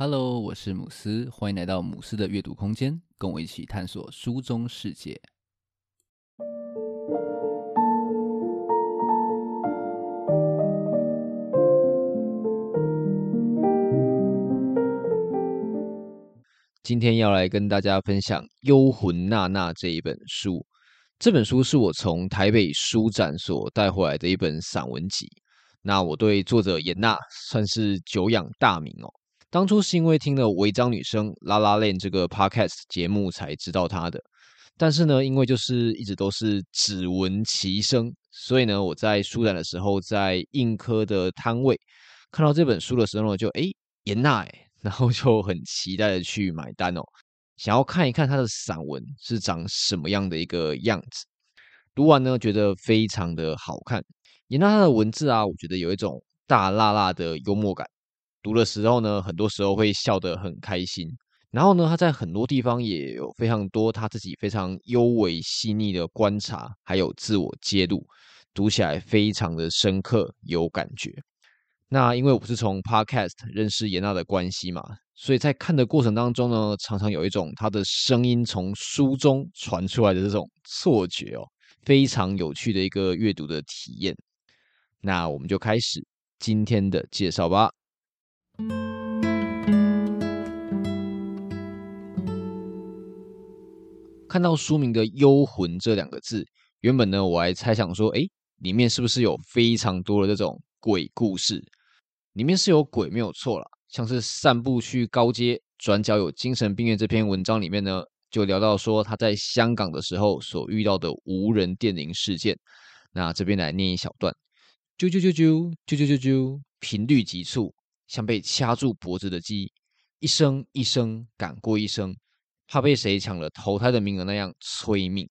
Hello，我是姆斯，欢迎来到姆斯的阅读空间，跟我一起探索书中世界。今天要来跟大家分享《幽魂娜娜》这一本书。这本书是我从台北书展所带回来的一本散文集。那我对作者颜娜算是久仰大名哦。当初是因为听了《违章女生 La La Land》这个 podcast 节目才知道她的，但是呢，因为就是一直都是只闻其声，所以呢，我在书展的时候，在印科的摊位看到这本书的时候呢，就诶颜讷诶，然后就很期待的去买单哦，想要看一看她的散文是长什么样的一个样子。读完呢，觉得非常的好看。颜讷他的文字啊，我觉得有一种大辣辣的幽默感。读的时候呢，很多时候会笑得很开心。然后呢，他在很多地方也有非常多他自己非常优美细腻的观察，还有自我揭露，读起来非常的深刻有感觉。那因为我是从 Podcast 认识颜讷的关系嘛，所以在看的过程当中呢，常常有一种他的声音从书中传出来的这种错觉哦，非常有趣的一个阅读的体验。那我们就开始今天的介绍吧。看到书名的“幽魂”这两个字，原本呢，我还猜想说，诶，里面是不是有非常多的这种鬼故事？里面是有鬼，没有错啦，像是散步去高街，转角有精神病院这篇文章里面呢，就聊到说他在香港的时候所遇到的无人电铃事件。那这边来念一小段：啾啾啾啾啾啾啾啾，频率急促。像被掐住脖子的鸡，一声一声赶过一声，怕被谁抢了投胎的名额那样催命。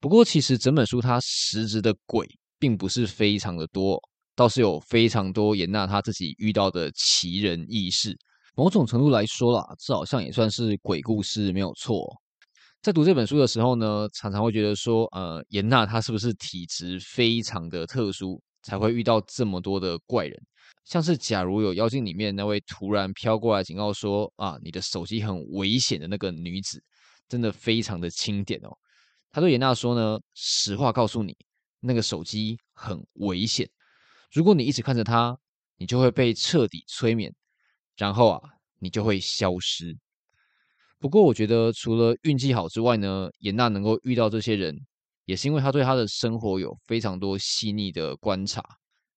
不过，其实整本书它实质的鬼并不是非常的多，倒是有非常多颜娜她自己遇到的奇人异事。某种程度来说啦，这好像也算是鬼故事没有错。在读这本书的时候呢，常常会觉得说，呃，颜娜她是不是体质非常的特殊，才会遇到这么多的怪人？像是假如有妖精里面那位突然飘过来警告说啊，你的手机很危险的那个女子，真的非常的经典哦。他对颜娜说呢，实话告诉你，那个手机很危险。如果你一直看着它，你就会被彻底催眠，然后啊，你就会消失。不过我觉得除了运气好之外呢，颜娜能够遇到这些人，也是因为他对他的生活有非常多细腻的观察。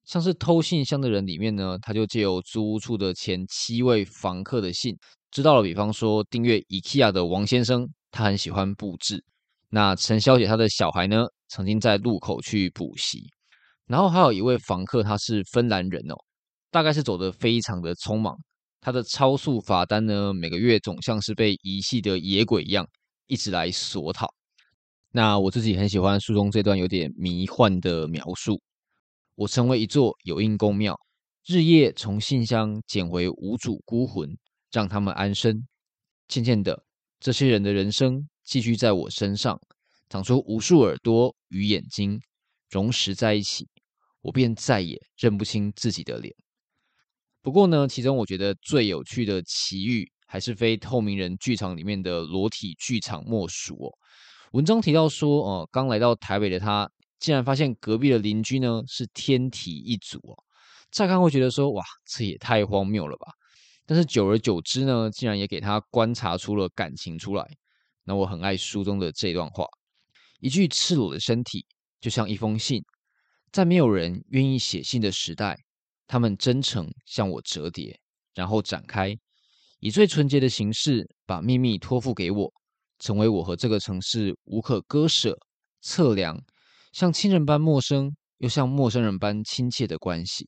像是偷信箱的人里面呢，他就借由租屋处的前七位房客的信，知道了，比方说订阅 IKEA 的王先生，他很喜欢布置。那陈小姐她的小孩呢，曾经在路口去补习。然后还有一位房客，他是芬兰人哦，大概是走得非常的匆忙，他的超速罚单呢，每个月总像是被遗弃的野鬼一样，一直来索讨。那我自己很喜欢书中这段有点迷幻的描述。我成为一座有应公庙，日夜从信箱捡回无主孤魂，让他们安身。渐渐的，这些人的人生寄居在我身上，长出无数耳朵与眼睛，融实在一起，我便再也认不清自己的脸。不过呢，其中我觉得最有趣的奇遇，还是非透明人剧场里面的裸体剧场莫属哦。文章提到说，呃，刚来到台北的他。竟然发现隔壁的邻居呢是天体一族哦，乍看会觉得说哇，这也太荒谬了吧！但是久而久之呢，竟然也给他观察出了感情出来。那我很爱书中的这段话：一具赤裸的身体就像一封信，在没有人愿意写信的时代，他们真诚向我折叠，然后展开，以最纯洁的形式把秘密托付给我，成为我和这个城市无可割舍、测量。像亲人般陌生，又像陌生人般亲切的关系。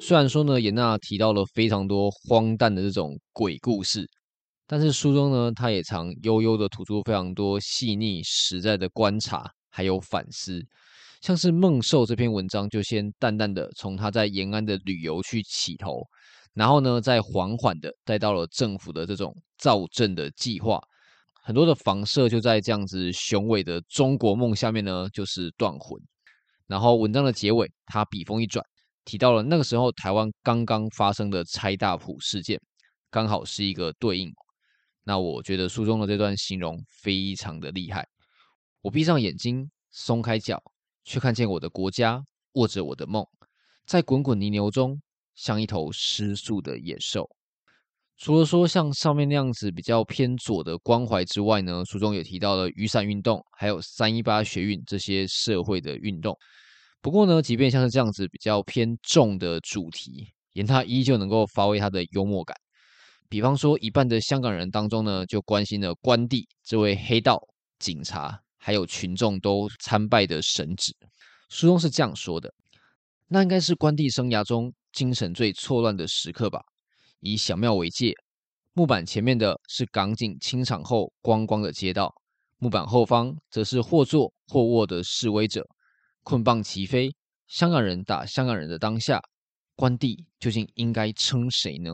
虽然说呢，颜娜提到了非常多荒诞的这种鬼故事，但是书中呢，他也常悠悠的吐出非常多细腻实在的观察，还有反思。像是梦兽这篇文章，就先淡淡的从他在延安的旅游去起头。然后呢，再缓缓的带到了政府的这种造镇的计划，很多的房舍就在这样子雄伟的中国梦下面呢，就是断魂。然后文章的结尾，他笔锋一转，提到了那个时候台湾刚刚发生的拆大埔事件，刚好是一个对应。那我觉得书中的这段形容非常的厉害。我闭上眼睛，松开脚，却看见我的国家握着我的梦，在滚滚泥牛中，像一头失速的野兽。除了说像上面那样子比较偏左的关怀之外呢，书中也提到了雨伞运动，还有三一八学运这些社会的运动。不过呢，即便像是这样子比较偏重的主题，严大依旧能够发挥他的幽默感。比方说，一半的香港人当中呢，就关心了关帝这位黑道警察，还有群众都参拜的神祇。书中是这样说的：那应该是关帝生涯中精神最错乱的时刻吧。以小庙为界，木板前面的是港警清场后光光的街道，木板后方则是或坐或卧的示威者，棍棒齐飞，香港人打香港人的当下，关帝究竟应该称谁呢？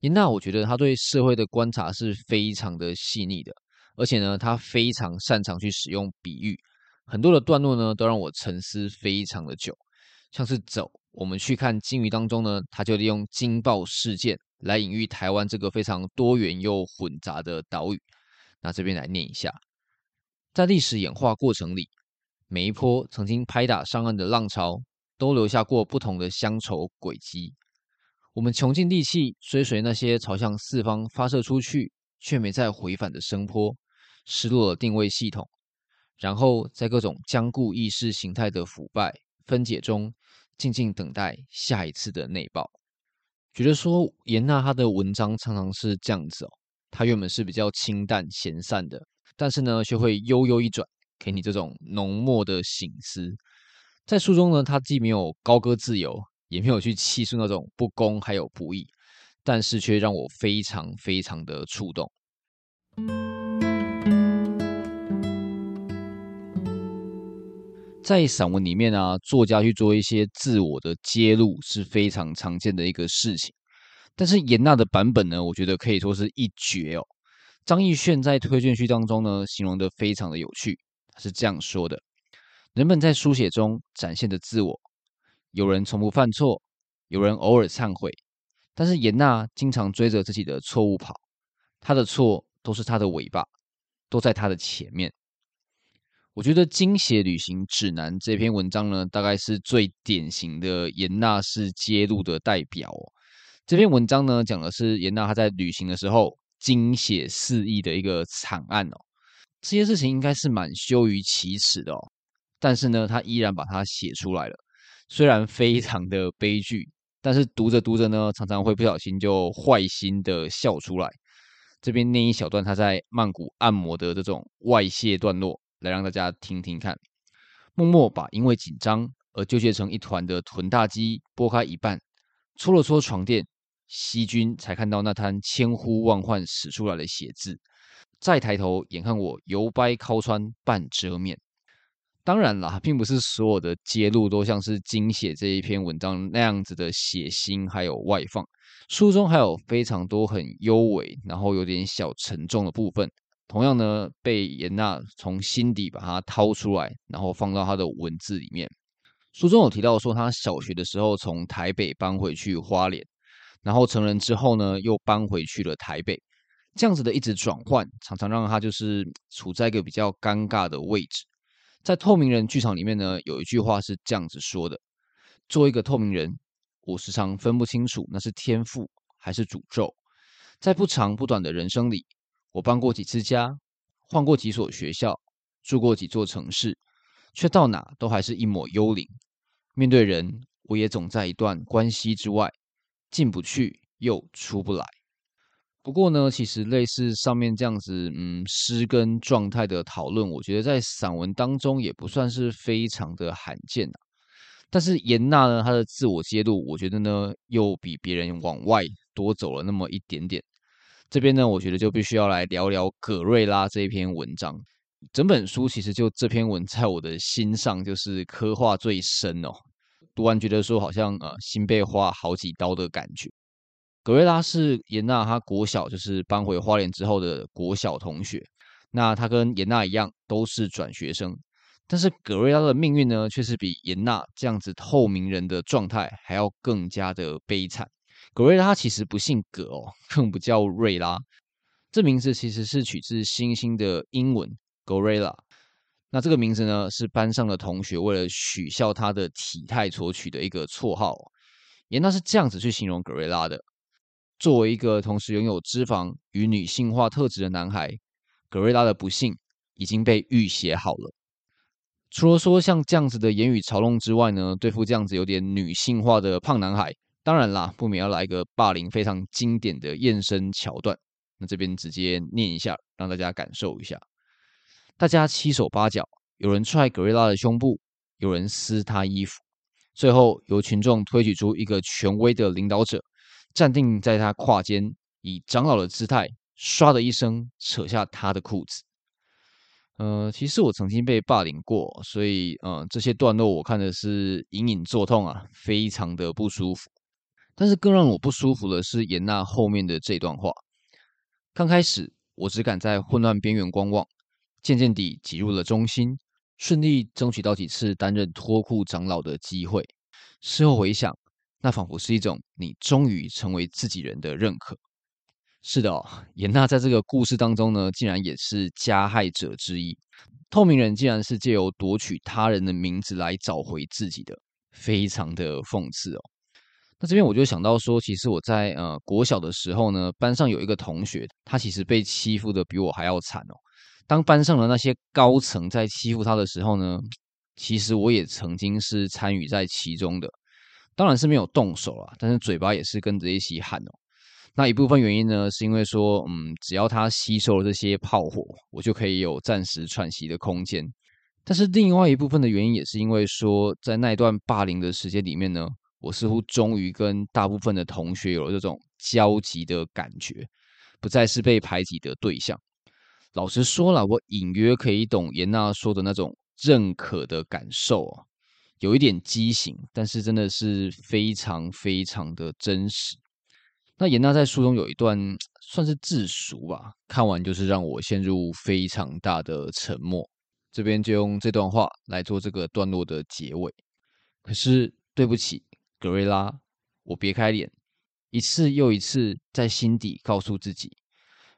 严大，我觉得他对社会的观察是非常的细腻的，而且呢，他非常擅长去使用比喻，很多的段落呢都让我沉思非常的久。像是走，我们去看鲸鱼当中呢，它就利用鲸爆事件来隐喻台湾这个非常多元又混杂的岛屿。那这边来念一下，在历史演化过程里，每一波曾经拍打上岸的浪潮，都留下过不同的乡愁轨迹。我们穷尽力气追随那些朝向四方发射出去却没再回返的声波，失落了定位系统，然后在各种僵固意识形态的腐败分解中，静静等待下一次的内爆。觉得说严娜她的文章常常是这样子哦，她原本是比较清淡闲散的，但是呢却会悠悠一转，给你这种浓墨的醒思。在书中呢，她既没有高歌自由。也没有去气诉那种不公还有不义，但是却让我非常非常的触动。在散文里面啊，作家去做一些自我的揭露是非常常见的一个事情。但是严娜的版本呢，我觉得可以说是一绝哦。张亦绚在推荐序当中呢，形容得非常的有趣，他是这样说的：人们在书写中展现的自我。有人从不犯错，有人偶尔忏悔，但是严娜经常追着自己的错误跑，他的错都是他的尾巴，都在他的前面。我觉得《惊血旅行指南》这篇文章呢，大概是最典型的严纳式揭露的代表哦。这篇文章呢，讲的是严纳他在旅行的时候惊血四溢的一个惨案哦。这些事情应该是蛮羞于启齿的哦，但是呢，他依然把它写出来了。虽然非常的悲剧，但是读着读着呢，常常会不小心就坏心的笑出来。这边念一小段他在曼谷按摩的这种外泄段落，来让大家听听看。默默把因为紧张而纠结成一团的臀大肌拨开一半，搓了搓床垫，锡君才看到那滩千呼万唤使出来的血渍。再抬头眼看我由掰尻穿半遮面。当然啦，并不是所有的揭露都像是惊血这一篇文章那样子的血腥还有外放。书中还有非常多很幽微，然后有点小沉重的部分，同样呢被严娜从心底把它掏出来，然后放到他的文字里面。书中有提到说，他小学的时候从台北搬回去花莲，然后成人之后呢又搬回去了台北，这样子的一直转换，常常让他就是处在一个比较尴尬的位置。在透明人剧场里面呢，有一句话是这样子说的：做一个透明人，我时常分不清楚那是天赋还是诅咒。在不长不短的人生里，我搬过几次家，换过几所学校，住过几座城市，却到哪都还是一抹幽灵。面对人，我也总在一段关系之外，进不去又出不来。不过呢，其实类似上面这样子，嗯，失根状态的讨论，我觉得在散文当中也不算是非常的罕见啊。但是严娜呢，她的自我揭露，我觉得呢，又比别人往外多走了那么一点点。这边呢，我觉得就必须要来聊聊葛瑞拉这一篇文章。整本书其实就这篇文，在我的心上就是刻画最深哦。读完觉得说，好像呃，心被划好几刀的感觉。葛瑞拉是严娜他国小就是搬回花莲之后的国小同学，那他跟严娜一样都是转学生，但是葛瑞拉的命运呢，却是比严娜这样子透明人的状态还要更加的悲惨。格瑞拉其实不姓格哦，更不叫瑞拉，这名字其实是取自猩猩的英文 Gorilla。那这个名字呢，是班上的同学为了取笑他的体态所取的一个绰号。颜娜是这样子去形容格瑞拉的：作为一个同时拥有脂肪与女性化特质的男孩，格瑞拉的不幸已经被预写好了。除了说像这样子的言语嘲弄之外呢，对付这样子有点女性化的胖男孩，当然啦，不免要来一个霸凌非常经典的验身桥段。那这边直接念一下，让大家感受一下。大家七手八脚，有人踹格瑞拉的胸部，有人撕他衣服，最后由群众推举出一个权威的领导者，站定在他胯间，以长老的姿态，唰的一声扯下他的裤子。呃，其实我曾经被霸凌过，所以呃，这些段落我看的是隐隐作痛啊，非常的不舒服。但是更让我不舒服的是颜娜后面的这段话。刚开始我只敢在混乱边缘观望。渐渐地挤入了中心，顺利争取到几次担任脱裤长老的机会。事后回想，那仿佛是一种你终于成为自己人的认可。是的哦，颜娜在这个故事当中呢，竟然也是加害者之一。透明人竟然是借由夺取他人的名字来找回自己的，非常的讽刺哦。那这边我就想到说，其实我在呃国小的时候呢，班上有一个同学，他其实被欺负的比我还要惨哦。当班上的那些高层在欺负他的时候呢，其实我也曾经是参与在其中的，当然是没有动手啊，但是嘴巴也是跟着一起喊哦。那一部分原因呢，是因为说，嗯，只要他吸收了这些炮火，我就可以有暂时喘息的空间。但是另外一部分的原因，也是因为说，在那段霸凌的时间里面呢，我似乎终于跟大部分的同学有了这种交集的感觉，不再是被排挤的对象。老实说了，我隐约可以懂颜娜说的那种认可的感受啊，有一点畸形，但是真的是非常非常的真实。那颜娜在书中有一段算是自述吧，看完就是让我陷入非常大的沉默。这边就用这段话来做这个段落的结尾。可是对不起，格瑞拉，我别开脸，一次又一次在心底告诉自己。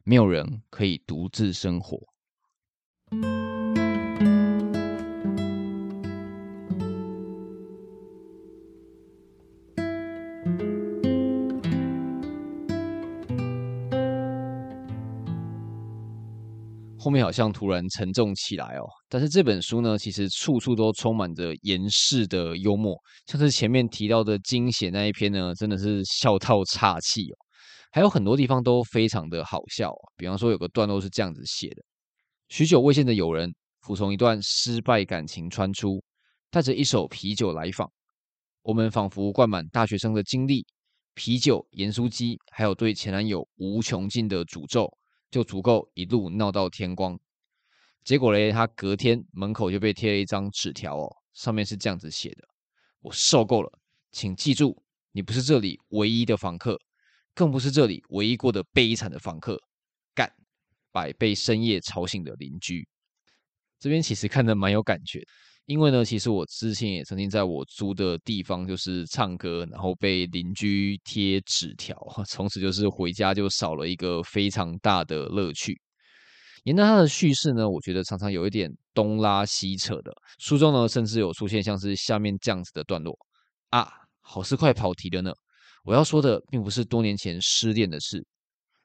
没有人可以独自生活。后面好像突然沉重起来哦，但是这本书呢，其实处处都充满着严氏的幽默，像是前面提到的惊险那一篇呢，真的是笑到岔气哦。还有很多地方都非常的好笑，比方说有个段落是这样子写的：许久未见的友人，服从一段失败感情穿出，带着一手啤酒来访。我们仿佛灌满大学生的经历，啤酒、盐酥鸡，还有对前男友无穷尽的诅咒，就足够一路闹到天光。结果嘞，他隔天门口就被贴了一张纸条哦，上面是这样子写的：我受够了，请记住，你不是这里唯一的房客。更不是这里唯一过得悲惨的房客，干，百被深夜吵醒的邻居。这边其实看得蛮有感觉，因为呢，其实我之前也曾经在我租的地方就是唱歌，然后被邻居贴纸条，从此就是回家就少了一个非常大的乐趣。沿着他的叙事呢，我觉得常常有一点东拉西扯的。书中呢，甚至有出现像是下面这样子的段落啊，好似快跑题了呢。我要说的并不是多年前失恋的事。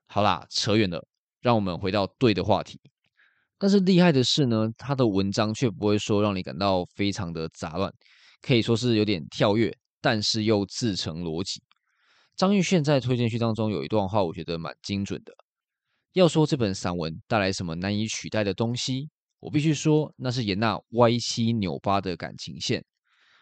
好啦，扯远了，让我们回到对的话题。但是厉害的是呢，他的文章却不会说让你感到非常的杂乱，可以说是有点跳跃，但是又自成逻辑。张玉宪在推荐序当中有一段话，我觉得蛮精准的。要说这本散文带来什么难以取代的东西，我必须说那是严娜歪七扭八的感情线。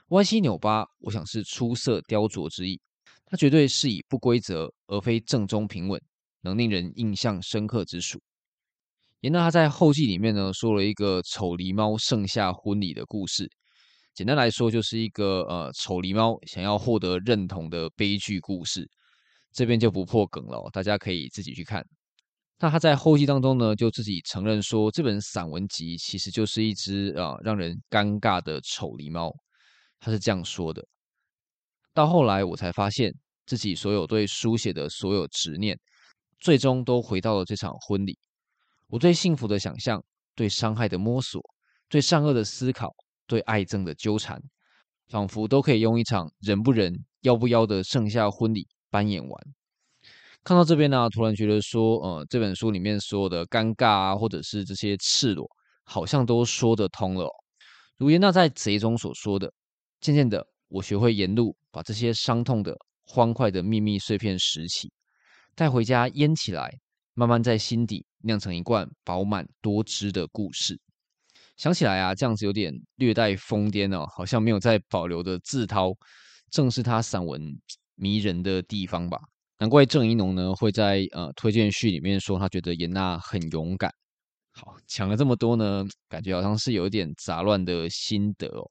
歪七扭八，我想是出色雕琢之意。它绝对是以不规则而非正宗平稳，能令人印象深刻之属。颜娜她在后记里面呢，说了一个丑狸猫盛夏婚礼的故事。简单来说，就是一个呃丑狸猫想要获得认同的悲剧故事。这边就不破梗了，大家可以自己去看。那他在后记当中呢，就自己承认说，这本散文集其实就是一只啊让人尴尬的丑狸猫。他是这样说的。到后来，我才发现自己所有对书写的所有执念，最终都回到了这场婚礼。我对幸福的想象，对伤害的摸索，对善恶的思考，对爱憎的纠缠，仿佛都可以用一场人不人、妖不妖的盛夏婚礼扮演完。看到这边呢，突然觉得说，呃，这本书里面所有的尴尬啊，或者是这些赤裸，好像都说得通了。如严娜在贼中所说的，渐渐的，我学会沿路把这些伤痛的、欢快的秘密碎片拾起，带回家腌起来，慢慢在心底酿成一罐饱满多汁的故事。想起来啊，这样子有点略带疯癫哦，好像没有在保留的自掏，正是他散文迷人的地方吧。难怪郑宜农呢会在呃推荐序里面说，他觉得严娜很勇敢。好，讲了这么多呢，感觉好像是有一点杂乱的心得哦。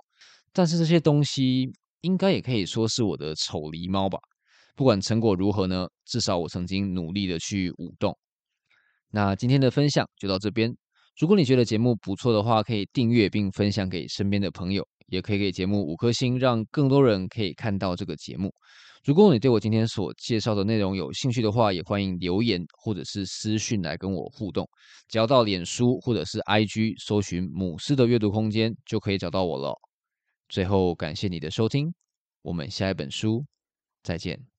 但是这些东西应该也可以说是我的丑狸猫吧。不管成果如何呢，至少我曾经努力的去舞动。那今天的分享就到这边。如果你觉得节目不错的话，可以订阅并分享给身边的朋友，也可以给节目五颗星，让更多人可以看到这个节目。如果你对我今天所介绍的内容有兴趣的话，也欢迎留言或者是私讯来跟我互动。只要到脸书或者是 IG 搜寻“母狮的阅读空间”，就可以找到我了。最后，感谢你的收听，我们下一本书再见。